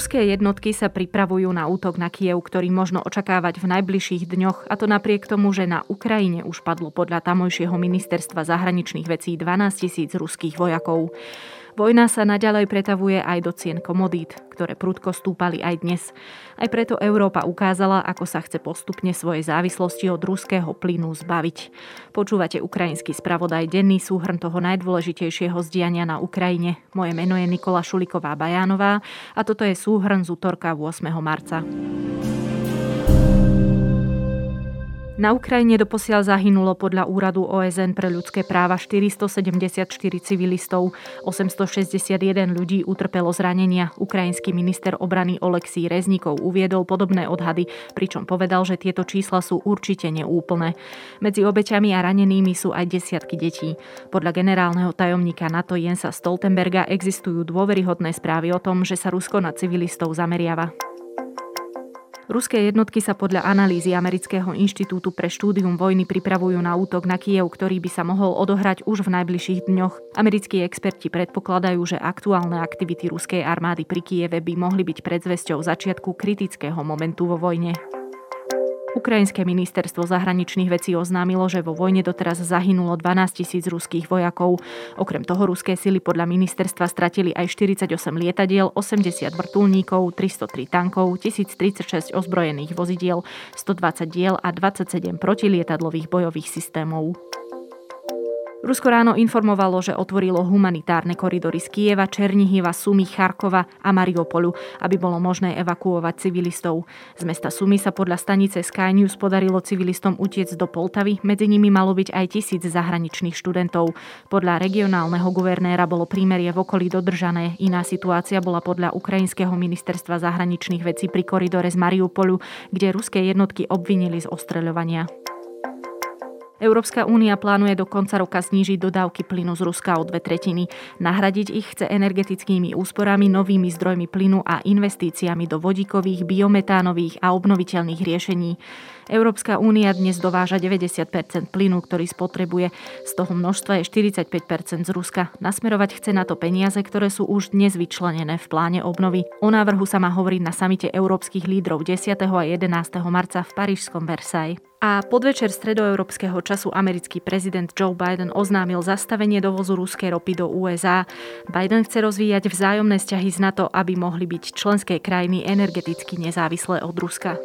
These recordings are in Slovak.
Ruské jednotky sa pripravujú na útok na Kiev, ktorý možno očakávať v najbližších dňoch, a to napriek tomu, že na Ukrajine už padlo podľa tamojšieho ministerstva zahraničných vecí 12 tisíc ruských vojakov. Vojna sa naďalej pretavuje aj do cien komodít, ktoré prudko stúpali aj dnes. Aj preto Európa ukázala, ako sa chce postupne svojej závislosti od ruského plynu zbaviť. Počúvate ukrajinský spravodaj denný súhrn toho najdôležitejšieho zdiania na Ukrajine. Moje meno je Nikola Šuliková Bajánová a toto je súhrn z útorka 8. marca. Na Ukrajine doposiaľ zahynulo podľa úradu OSN pre ľudské práva 474 civilistov, 861 ľudí utrpelo zranenia. Ukrajinský minister obrany Oleksí Reznikov uviedol podobné odhady, pričom povedal, že tieto čísla sú určite neúplné. Medzi obeťami a ranenými sú aj desiatky detí. Podľa generálneho tajomníka NATO Jensa Stoltenberga existujú dôveryhodné správy o tom, že sa Rusko na civilistov zameriava. Ruské jednotky sa podľa analýzy Amerického inštitútu pre štúdium vojny pripravujú na útok na Kiev, ktorý by sa mohol odohrať už v najbližších dňoch. Americkí experti predpokladajú, že aktuálne aktivity ruskej armády pri Kieve by mohli byť predzvesťou začiatku kritického momentu vo vojne. Ukrajinské ministerstvo zahraničných vecí oznámilo, že vo vojne doteraz zahynulo 12 tisíc ruských vojakov. Okrem toho ruské sily podľa ministerstva stratili aj 48 lietadiel, 80 vrtulníkov, 303 tankov, 1036 ozbrojených vozidiel, 120 diel a 27 protilietadlových bojových systémov. Rusko ráno informovalo, že otvorilo humanitárne koridory z Kieva, Černihiva, Sumy, Charkova a Mariupolu, aby bolo možné evakuovať civilistov. Z mesta Sumy sa podľa stanice Sky News podarilo civilistom utiec do Poltavy, medzi nimi malo byť aj tisíc zahraničných študentov. Podľa regionálneho guvernéra bolo prímerie v okolí dodržané. Iná situácia bola podľa ukrajinského ministerstva zahraničných vecí pri koridore z Mariupolu, kde ruské jednotky obvinili z ostreľovania. Európska únia plánuje do konca roka znížiť dodávky plynu z Ruska o dve tretiny. Nahradiť ich chce energetickými úsporami, novými zdrojmi plynu a investíciami do vodíkových, biometánových a obnoviteľných riešení. Európska únia dnes dováža 90% plynu, ktorý spotrebuje. Z toho množstva je 45% z Ruska. Nasmerovať chce na to peniaze, ktoré sú už dnes vyčlenené v pláne obnovy. O návrhu sa má hovoriť na samite európskych lídrov 10. a 11. marca v Parížskom Versailles. A podvečer stredoeurópskeho času americký prezident Joe Biden oznámil zastavenie dovozu ruskej ropy do USA. Biden chce rozvíjať vzájomné vzťahy z NATO, aby mohli byť členské krajiny energeticky nezávislé od Ruska.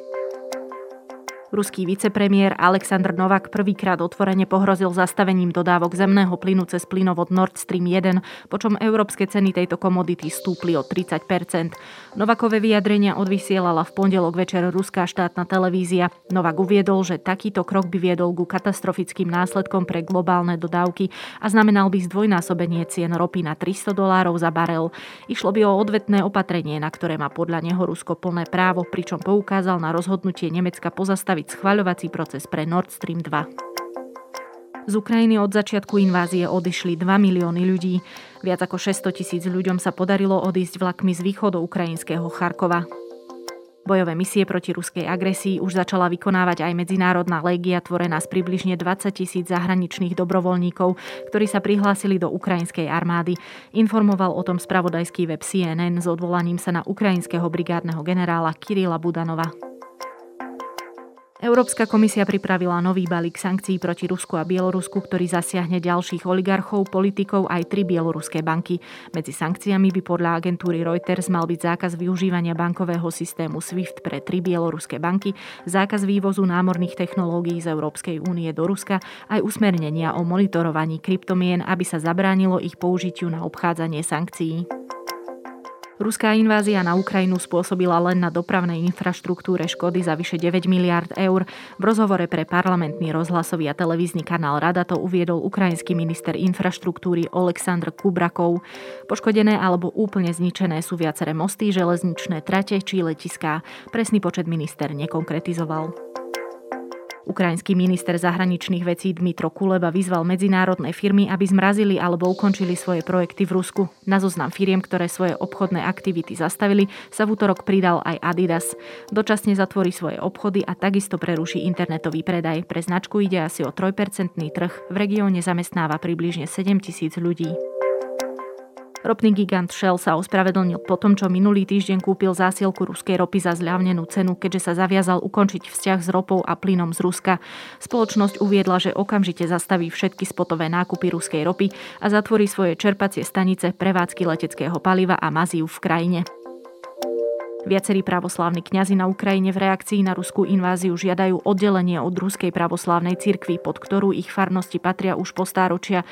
Ruský vicepremiér Aleksandr Novak prvýkrát otvorene pohrozil zastavením dodávok zemného plynu cez plynovod Nord Stream 1, počom európske ceny tejto komodity stúpli o 30% Novakové vyjadrenia odvysielala v pondelok večer ruská štátna televízia. Novak uviedol, že takýto krok by viedol ku katastrofickým následkom pre globálne dodávky a znamenal by zdvojnásobenie cien ropy na 300 dolárov za barel. Išlo by o odvetné opatrenie, na ktoré má podľa neho Rusko plné právo, pričom poukázal na rozhodnutie Nemecka pozastaviť uzatvoriť schvaľovací proces pre Nord Stream 2. Z Ukrajiny od začiatku invázie odišli 2 milióny ľudí. Viac ako 600 tisíc ľuďom sa podarilo odísť vlakmi z východu ukrajinského Charkova. Bojové misie proti ruskej agresii už začala vykonávať aj Medzinárodná légia, tvorená z približne 20 tisíc zahraničných dobrovoľníkov, ktorí sa prihlásili do ukrajinskej armády. Informoval o tom spravodajský web CNN s odvolaním sa na ukrajinského brigádneho generála Kirila Budanova. Európska komisia pripravila nový balík sankcií proti Rusku a Bielorusku, ktorý zasiahne ďalších oligarchov, politikov aj tri bieloruské banky. Medzi sankciami by podľa agentúry Reuters mal byť zákaz využívania bankového systému SWIFT pre tri bieloruské banky, zákaz vývozu námorných technológií z Európskej únie do Ruska, aj usmernenia o monitorovaní kryptomien, aby sa zabránilo ich použitiu na obchádzanie sankcií. Ruská invázia na Ukrajinu spôsobila len na dopravnej infraštruktúre škody za vyše 9 miliard eur. V rozhovore pre parlamentný rozhlasový a televízny kanál Rada to uviedol ukrajinský minister infraštruktúry Oleksandr Kubrakov. Poškodené alebo úplne zničené sú viaceré mosty, železničné trate či letiská. Presný počet minister nekonkretizoval. Ukrajinský minister zahraničných vecí Dmitro Kuleba vyzval medzinárodné firmy, aby zmrazili alebo ukončili svoje projekty v Rusku. Na zoznam firiem, ktoré svoje obchodné aktivity zastavili, sa v útorok pridal aj Adidas. Dočasne zatvorí svoje obchody a takisto preruší internetový predaj. Pre značku ide asi o 3% trh. V regióne zamestnáva približne 7 tisíc ľudí. Ropný gigant Shell sa ospravedlnil po tom, čo minulý týždeň kúpil zásielku ruskej ropy za zľavnenú cenu, keďže sa zaviazal ukončiť vzťah s ropou a plynom z Ruska. Spoločnosť uviedla, že okamžite zastaví všetky spotové nákupy ruskej ropy a zatvorí svoje čerpacie stanice, prevádzky leteckého paliva a mazív v krajine. Viacerí pravoslávni kňazi na Ukrajine v reakcii na ruskú inváziu žiadajú oddelenie od ruskej pravoslávnej cirkvi, pod ktorú ich farnosti patria už po stáročia.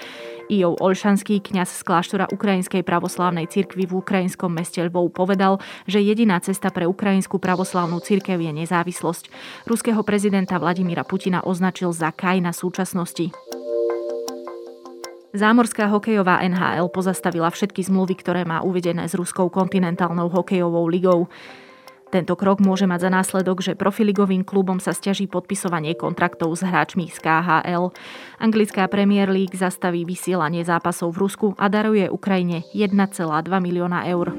Ijov Olšanský, kňaz z kláštora Ukrajinskej pravoslávnej cirkvi v ukrajinskom meste Lvov povedal, že jediná cesta pre ukrajinskú pravoslávnu cirkev je nezávislosť. Ruského prezidenta Vladimíra Putina označil za kaj na súčasnosti. Zámorská hokejová NHL pozastavila všetky zmluvy, ktoré má uvedené s Ruskou kontinentálnou hokejovou ligou. Tento krok môže mať za následok, že profiligovým klubom sa stiaží podpisovanie kontraktov s hráčmi z KHL. Anglická Premier League zastaví vysielanie zápasov v Rusku a daruje Ukrajine 1,2 milióna eur.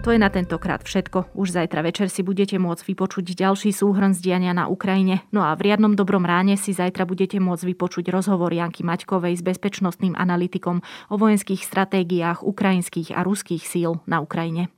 To je na tentokrát všetko. Už zajtra večer si budete môcť vypočuť ďalší súhrn z diania na Ukrajine. No a v riadnom dobrom ráne si zajtra budete môcť vypočuť rozhovor Janky Maťkovej s bezpečnostným analytikom o vojenských stratégiách ukrajinských a ruských síl na Ukrajine.